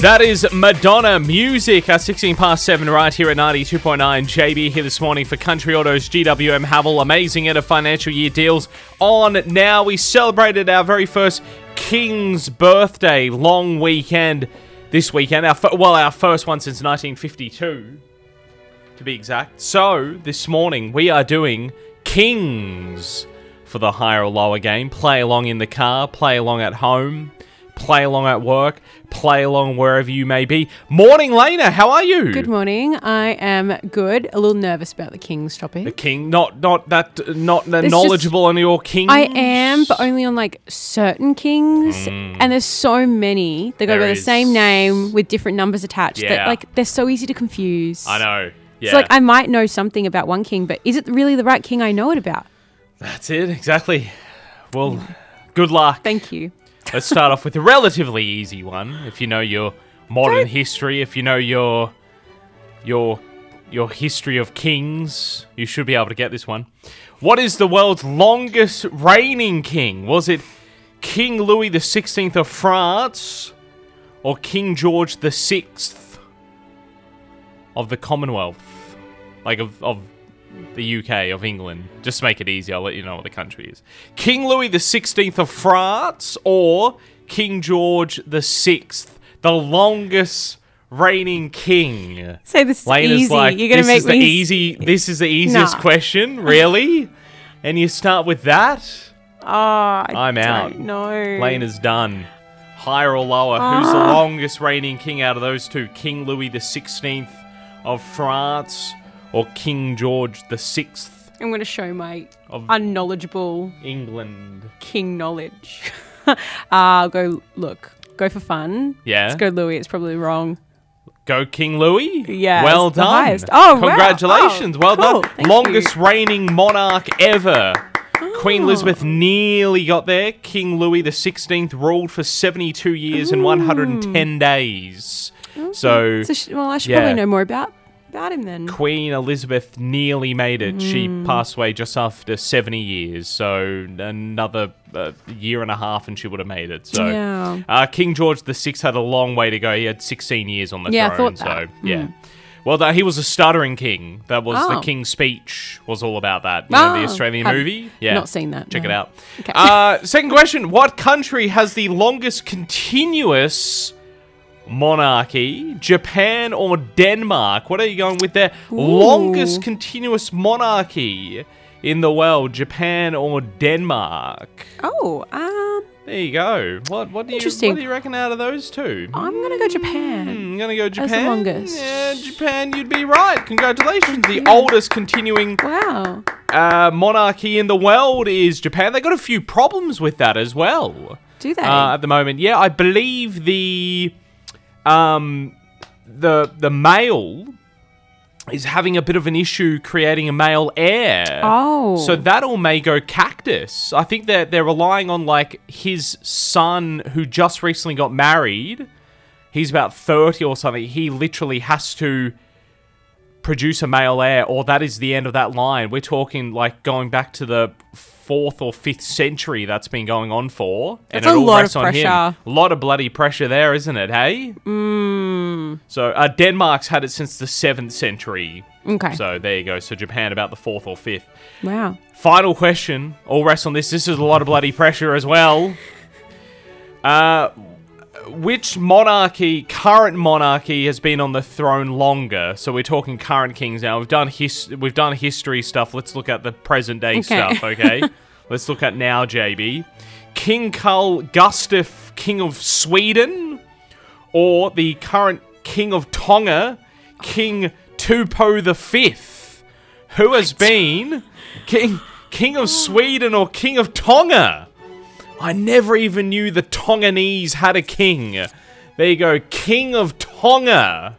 That is Madonna music at 16 past 7 right here at 92.9 JB here this morning for Country Autos GWM Haval. Amazing end of financial year deals on now. We celebrated our very first King's birthday long weekend this weekend. Our well, our first one since 1952 to be exact. So, this morning we are doing Kings for the higher or lower game. Play along in the car, play along at home, play along at work, play along wherever you may be. Morning, Lena. How are you? Good morning. I am good. A little nervous about the King's topic. The king, not not that, not There's knowledgeable on your king. I am, but only on like certain kings, and there's so many that go Mm. By the same name with different numbers attached. Yeah. That like they're so easy to confuse. I know. Yeah, So like I might know something about one king, but is it really the right king I know it about? that's it exactly. Well, good luck. Thank you. Let's start off with a relatively easy one. If you know your modern history, if you know your your your history of kings, you should be able to get this one. What is the world's longest reigning king? Was it King Louis XVI of France or King George VI of the Commonwealth? Like of, of the UK, of England. Just to make it easy, I'll let you know what the country is. King Louis XVI of France or King George VI, the longest reigning king? Say this is easy. like, You're gonna this make is the me easy. This is the easiest Nah. question, really. and you start with that. Oh, I I'm out. No. Lane is done. Higher or lower? Who's the Ah. longest reigning king out of those two? King Louis XVI of France or King George the Sixth. I'm gonna show my of unknowledgeable England? king knowledge. uh, I'll go look. Go for fun. Yeah. Let's go Louis. It's probably wrong. Go King Louis. Yeah, Well it's the done. highest. Oh, wow. Congratulations. Oh, well cool. done. Thank Longest reigning monarch ever. Queen Oh. Elizabeth nearly got there. King Louis XVI ruled for 72 years and 110 days. So, So sh- well, I should Yeah. probably know more about about him then. Queen Elizabeth nearly made it. She Hmm. passed away just after 70 years. So another uh, year and a half and she would have made it. So Yeah. uh, King George VI had a long way to go. He had 16 years on the Yeah, I throne. thought that. So yeah. Well, that, he was a stuttering king. That was the Oh. King's Speech. Was all about that. You know, the Oh, Australian movie. Yeah, not seen that, Check no. it out. Okay. Uh, second question: What country has the longest continuous monarchy? Japan or Denmark? What are you going with there? Longest continuous monarchy in the world: Japan or Denmark? Oh, um, There you go. What what do you what do you reckon out of those two? I'm gonna go Japan. I'm gonna go the Japan. longest. Yeah, Japan. You'd be right. Congratulations. The oldest continuing Wow. uh, monarchy in the world is Japan. They got a few problems with that as well. Do they? Uh, at the moment, yeah, I believe the um the the male is having a bit of an issue creating a male heir. Oh. So that'll may go cactus. I think that they're relying on like his son who just recently got married. He's about 30 or something. He literally has to produce a male heir or that is the end of that line. We're talking like going back to the fourth or fifth century that's been going on for. That's and it a all lot of rests on him. pressure. A lot of bloody pressure there, isn't it? Hey. Mm. So uh, Denmark's had it since the seventh century. Okay. So there you go. So Japan about the fourth or fifth. wow. Final question. All rests on this. This is a lot of bloody pressure as well. Uh, which monarchy, current monarchy, has been on the throne longer? So we're talking current kings now. We've done his, we've done history stuff. Let's look at the present day Okay. stuff. Okay. Let's look at now, JB. King Carl Gustaf, King of Sweden, or the current King of Tonga, King Tupou the Fifth, who has been King King of Sweden or King of Tonga. I never even knew the Tonganese had a king. There you go, King of Tonga.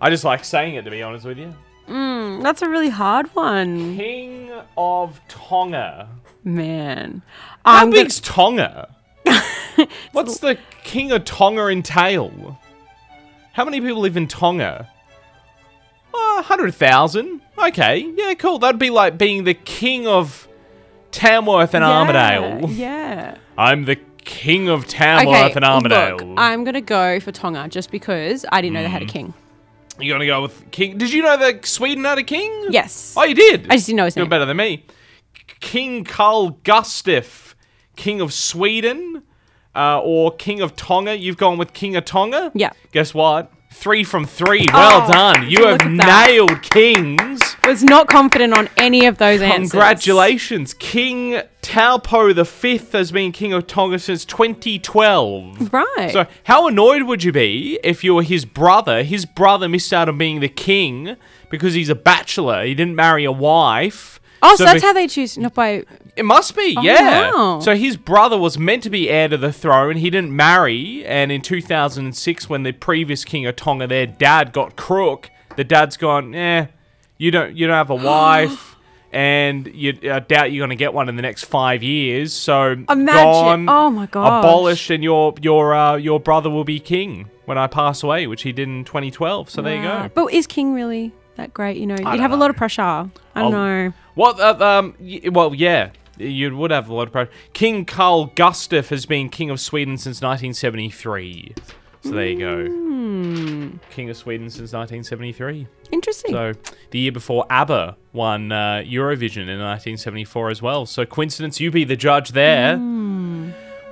I just like saying it to be honest with you. Mm, that's a really hard one, King of Tonga. man. How I'm gonna- big's Tonga? What's the King of Tonga entail? How many people live in Tonga? Uh, 100,000. Okay, yeah, cool. That'd be like being the King of Tamworth and Yeah, Armidale. Yeah. I'm the King of Tamworth and Armidale. look, I'm gonna go for Tonga just because I didn't know they had a king. You're gonna go with King. Did you know that Sweden had a king? Yes. Oh, you did. I just didn't know his You're name. better than me. King Carl Gustaf, King of Sweden, uh, or King of Tonga. You've gone with King of Tonga. Yeah. Guess what? Three from three. Well Oh, done. You have nailed kings. Was not confident on any of those answers. Congratulations. King Tupou the Fifth has been King of Tonga since 2012. Right. So, how annoyed would you be if you were his brother? His brother missed out on being the king because he's a bachelor. He didn't marry a wife. oh, so, that's be- how they choose. Not by. it must be, yeah. wow. So his brother was meant to be heir to the throne. He didn't marry, and in 2006, when the previous king of Tonga, their dad got crook, the dad's gone, eh, you don't, you don't have a wife, and you I doubt you're gonna get one in the next five years. So Imagine- gone, oh my god, abolished, and your your uh, your brother will be king when I pass away, which he did in 2012. So there you go. But is king really that great? You know, you'd have a lot of pressure. I I'll- don't know. What? Uh, um. y- Well, yeah. You would have a lot of pride. King Carl Gustaf has been king of Sweden since 1973. So there you go. King of Sweden since 1973. Interesting. So the year before ABBA won uh, Eurovision in 1974 as well. So coincidence, you be the judge there.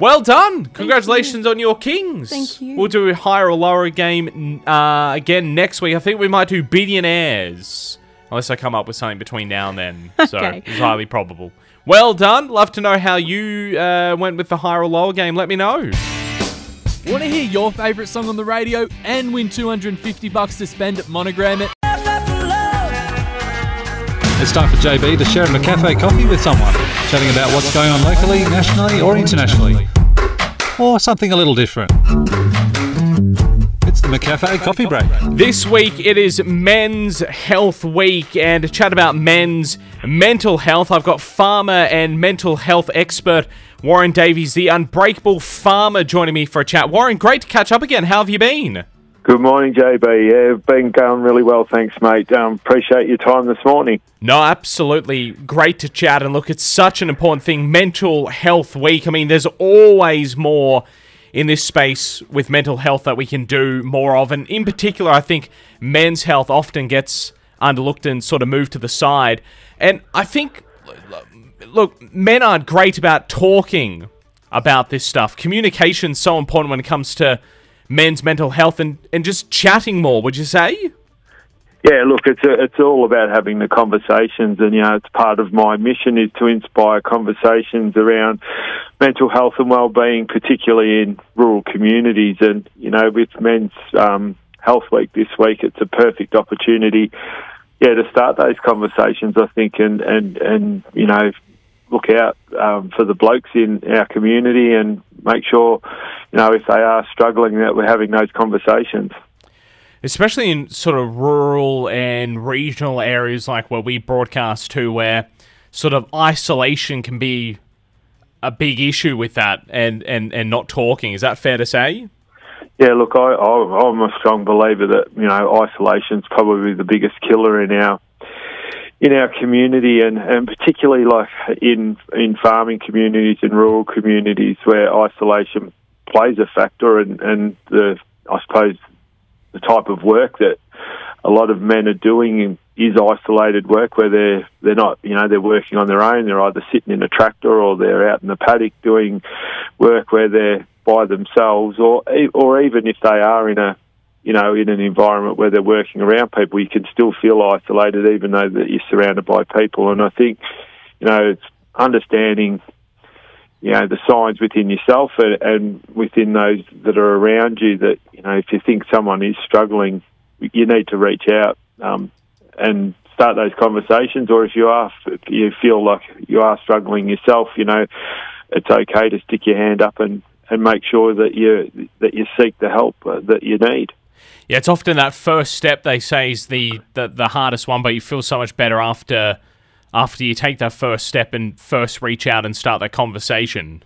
Well done! Congratulations on your kings. Thank you. We'll do a higher or lower game uh, again next week. I think we might do billionaires, unless I come up with something between now and then. So Okay. it's highly probable. Well done. Love to know how you uh, went with the higher or lower game. Let me know. Want to hear your favourite song on the radio and win 250 bucks to spend at Monogram it? It's time for JB to share a cafe coffee with someone, chatting about what's going on locally, nationally, or internationally. Or something a little different. It's the McCafe Coffee Break. This week it is Men's Health Week, and to chat about men's mental health, I've got farmer and mental health expert Warren Davies, the unbreakable farmer, joining me for a chat. Warren, great to catch up again. How have you been? Good morning, JB. Yeah, been going really well, thanks, mate. Um, appreciate your time this morning. No, absolutely great to chat. And look, it's such an important thing. Mental Health Week. I mean, there's always more in this space with mental health that we can do more of. And in particular, I think men's health often gets underlooked and sort of moved to the side. And I think, look, men aren't great about talking about this stuff. Communication's so important when it comes to men's mental health and, and just chatting more, would you say? Yeah, look, it's a, it's all about having the conversations, and you know, it's part of my mission is to inspire conversations around mental health and well-being, particularly in rural communities. And you know, with Men's um, Health Week this week, it's a perfect opportunity, yeah, to start those conversations. I think, and and and you know, look out um, for the blokes in our community and make sure, you know, if they are struggling, that we're having those conversations. especially in sort of rural and regional areas like where we broadcast to where sort of isolation can be a big issue with that and, and, and not talking. Is that fair to say? Yeah, look, I, I, I'm a strong believer that you know isolation's probably the biggest killer in our in our community, and, and particularly like in in farming communities and rural communities where isolation plays a factor, and, and the I suppose the type of work that a lot of men are doing is isolated work where they're they're not you know they're working on their own. They're either sitting in a tractor or they're out in the paddock doing work where they're by themselves, or or even if they are in a you know in an environment where they're working around people, you can still feel isolated even though that you're surrounded by people. And I think you know it's understanding you know the signs within yourself and, and within those that are around you that you know if you think someone is struggling you need to reach out um, and start those conversations or if you are if you feel like you are struggling yourself you know it's okay to stick your hand up and and make sure that you that you seek the help uh, that you need Yeah, it's often that first step they say is the, the, the hardest one, but you feel so much better after after you take that first step and first reach out and start that conversation.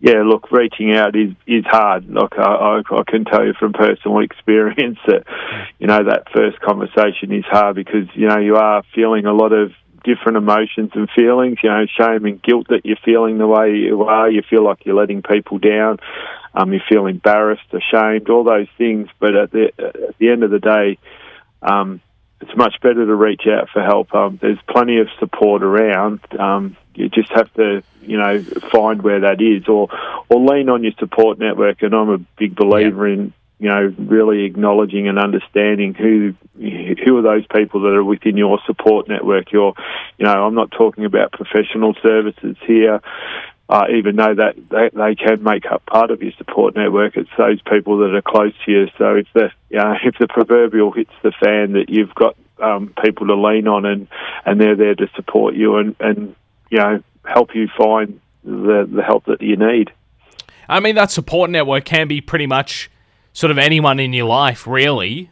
yeah, look, reaching out is is hard. Look, I, I, I can tell you from personal experience that you know that first conversation is hard because you know you are feeling a lot of different emotions and feelings. You know, shame and guilt that you're feeling the way you are. You feel like you're letting people down. Um, you feel embarrassed, ashamed, all those things. But at the at the end of the day, um, it's much better to reach out for help. Um, there's plenty of support around. Um, you just have to, you know, find where that is, or or lean on your support network. And I'm a big believer in, you know, really acknowledging and understanding who who are those people that are within your support network. Your, you know, I'm not talking about professional services here. Uh, even though that they, they can make up part of your support network, it's those people that are close to you. So if the know, if the proverbial hits the fan, that you've got um, people to lean on, and and they're there to support you and and you know help you find the the help that you need. I mean, that support network can be pretty much sort of anyone in your life, really.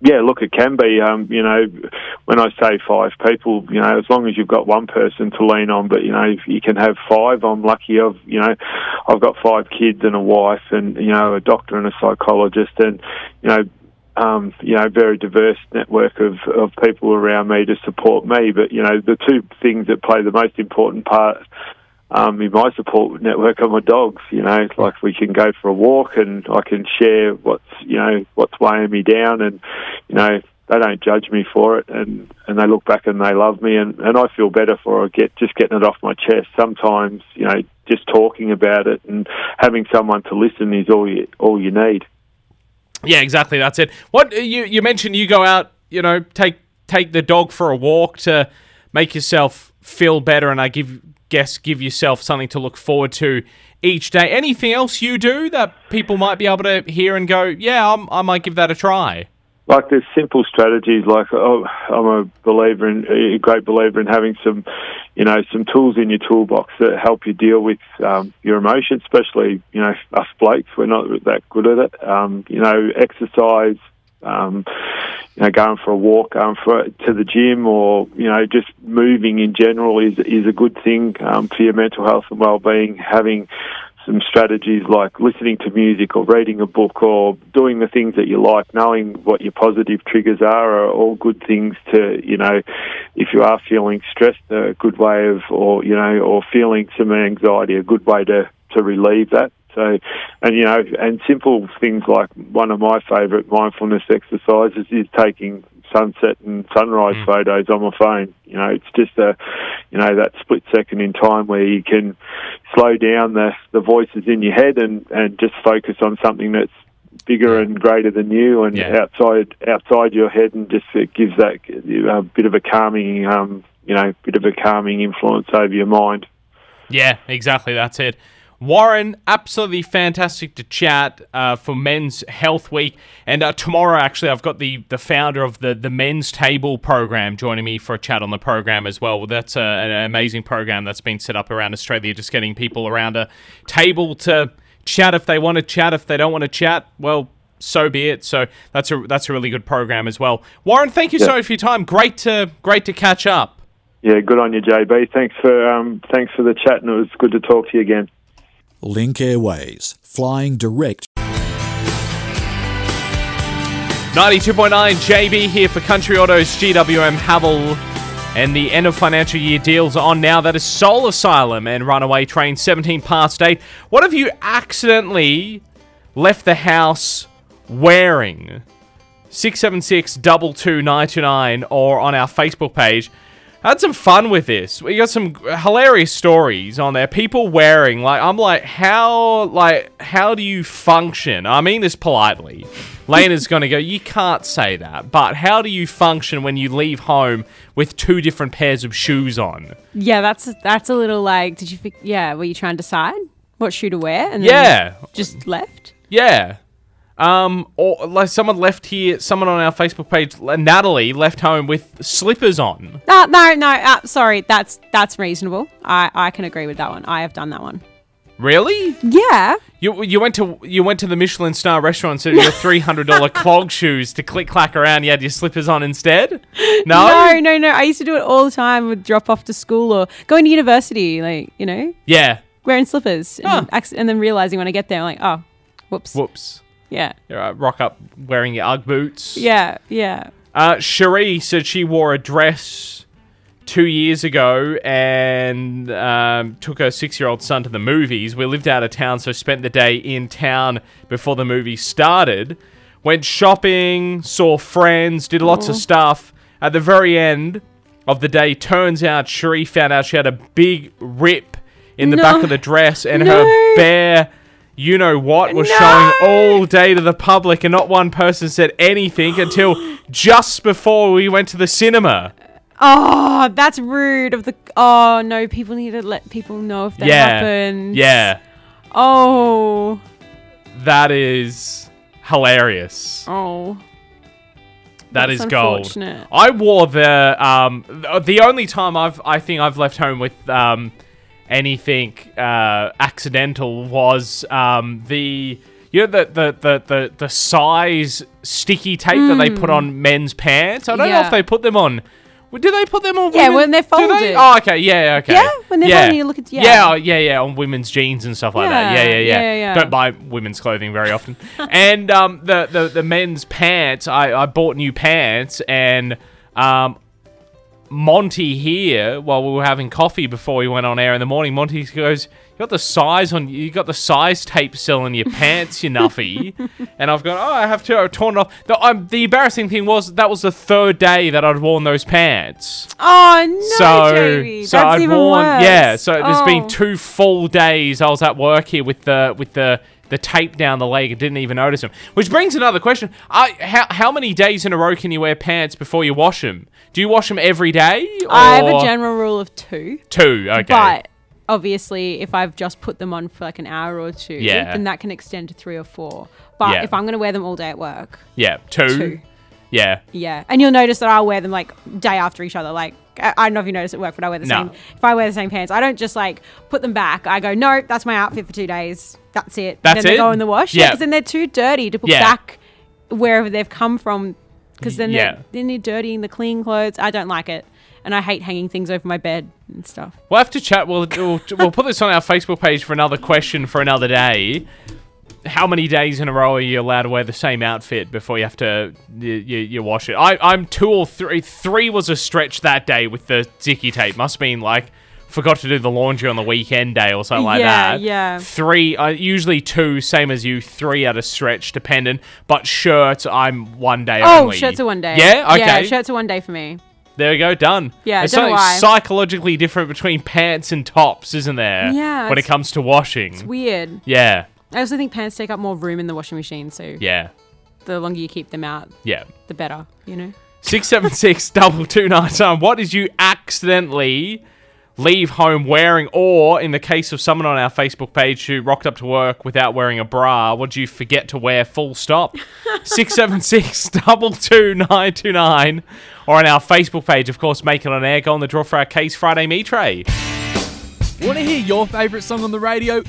Yeah, look, it can be. Um, you know, when I say five people, you know, as long as you've got one person to lean on, but you know, if you can have five. I'm lucky. I've, you know, I've got five kids and a wife, and you know, a doctor and a psychologist, and you know, um, you know, very diverse network of, of people around me to support me. But you know, the two things that play the most important part um, in my support network are my dogs. You know, like we can go for a walk and I can share what's you know what's weighing me down, and you know they don't judge me for it, and and they look back and they love me, and and I feel better for. Get just getting it off my chest. Sometimes you know just talking about it and having someone to listen is all you all you need. Yeah, exactly. That's it. What you you mentioned, you go out, you know, take take the dog for a walk to make yourself feel better, and I give guess give yourself something to look forward to each day. Anything else you do that people might be able to hear and go, yeah, I'm, I might give that a try. Like there's simple strategies. Like oh, I'm a believer in a great believer in having some, you know, some tools in your toolbox that help you deal with um, your emotions. Especially you know us blokes, we're not that good at it. Um, you know, exercise, um, you know, going for a walk, going for to the gym, or you know, just moving in general is is a good thing um, for your mental health and well-being. Having some strategies like listening to music or reading a book or doing the things that you like, knowing what your positive triggers are, are all good things to, you know, if you are feeling stressed, a good way of, or, you know, or feeling some anxiety, a good way to, to relieve that. So, and you know, and simple things like one of my favourite mindfulness exercises is taking sunset and sunrise Mm. photos on my phone. You know, it's just a, you know, that split second in time where you can slow down the the voices in your head and and just focus on something that's bigger and greater than you and Yeah. outside outside your head and just it gives that a bit of a calming um you know bit of a calming influence over your mind Yeah, exactly. That's it. Warren, absolutely fantastic to chat uh, for Men's Health Week. And uh, tomorrow, actually, I've got the, the founder of the, the Men's Table program joining me for a chat on the program as well. that's a, an amazing program that's been set up around Australia, just getting people around a table to chat if they want to chat. If they don't want to chat, well, so be it. So that's a that's a really good program as well. Warren, thank you so much for your time. Great to great to catch up. yeah good on you JB thanks for um thanks for the chat and it was good to talk to you again Link Airways, flying direct 92.9 JB here for Country Autos GWM Haval. And the end of financial year deals on now. That is Soul Asylum and Runaway Train 17 past 8. What have you accidentally left the house wearing? 676 22929 or on our Facebook page. I had some fun with this. We got some hilarious stories on there. People wearing like I'm like how like how do you function? I mean this politely. Lena's gonna go. You can't say that. But how do you function when you leave home with two different pairs of shoes on? Yeah, that's that's a little like. Did you? Yeah, were you trying to decide what shoe to wear and then Yeah, just left? yeah. Um, or like someone left here. Someone on our Facebook page, Natalie, left home with slippers on. No, no, no. Uh, sorry, that's that's reasonable. I I can agree with that one. I have done that one. Really? Yeah. You you went to you went to the Michelin star restaurant of your three hundred dollar clog shoes to click clack around. You had your slippers on instead. No. No, no, no. I used to do it all the time with drop off to school or going to university, like, you know, Yeah. wearing slippers and, Huh. acc- and then realizing when I get there, I'm like, oh, whoops. Whoops. Yeah. Uh, rock up wearing your UGG boots. Yeah, yeah. Uh, Cherie said she wore a dress two years ago and um, took her six year old son to the movies. We lived out of town, so spent the day in town before the movie started. Went shopping, saw friends, did lots of stuff. At the very end of the day, turns out Cherie found out she had a big rip in the No. back of the dress, and No. her bare. You know what was No. showing all day to the public, and not one person said anything until just before we went to the cinema. Oh, that's rude. Of the oh no, people need to let people know if that yeah. happens. Yeah. Oh. That is hilarious. Oh. That That's is gold. I wore the um the only time I've I think I've left home with um anything uh accidental was um the you know the the the the, the size sticky tape that they put on men's pants. I don't know Hmm. If they put them on. Do they put them on? Yeah, women? when they're Do they? folded. Oh, okay. Yeah, okay. Yeah, when they're yeah. folded, you look at- yeah. yeah, yeah, yeah, on women's jeans and stuff like that. Yeah, Yeah, yeah, yeah. yeah, yeah, yeah. Don't buy women's clothing very often. and um, the, the the men's pants, I, I bought new pants, and um, Monty here, while we were having coffee before we went on air in the morning, Monty goes, "You got the size on, you got the size tape still on your pants, you nuffy." and I've gone, "Oh, I have to I've torn it off." The, um, the embarrassing thing was that was the third day that I'd worn those pants. Oh no, So, Jamie. so That's I'd even worn, worse. yeah. So there's been Oh. two full days I was at work here with the with the the tape down the leg and didn't even notice them. Which brings another question: I, how how many days in a row can you wear pants before you wash them? Do you wash them every day? I have a general rule of two. two. Okay, But obviously, if I've just put them on for like an hour or two, Yeah. then that can extend to three or four. But Yeah. if I'm going to wear them all day at work, yeah, two. two. Yeah, Yeah. And you'll notice that I'll wear them like day after each other. Like, I, I don't know if you notice at work, but I wear the No. same. If I wear the same pants, I don't just like put them back. I go, no, that's my outfit for two days. That's it. That's then they it? go in the wash. Yeah. Because then they're too dirty to put Yeah. back wherever they've come from. Because then, Yeah. they're, then they're dirty in the clean clothes. I don't like it. And I hate hanging things over my bed and stuff. we'll have to chat. We'll we'll, we'll put this on our Facebook page for another question for another day. How many days in a row are you allowed to wear the same outfit before you have to you, you, you wash it? I, I'm two or three. Three was a stretch that day with the sticky tape. Must mean like forgot to do the laundry on the weekend day or something like Yeah, that. yeah. Three, uh, usually two, same as you. Three at a stretch, dependent. But shirts, I'm one day Oh, only. shirts are one day. Yeah, okay. Yeah, shirts are one day for me. There we go, done. Yeah, There's know something psychologically different between pants and tops, isn't there? Yeah, When it comes to washing. It's weird. Yeah, I also think pants take up more room in the washing machine. So yeah, the longer you keep them out, yeah. the better, you know? 676 double two nine time. What did you accidentally leave home wearing? Or in the case of someone on our Facebook page who rocked up to work without wearing a bra, what did you forget to wear full stop? 676 double two nine two nine. Or on our Facebook page, of course, make it on air. Go on the draw for our Case Friday Me Tray. Want to hear your favourite song on the radio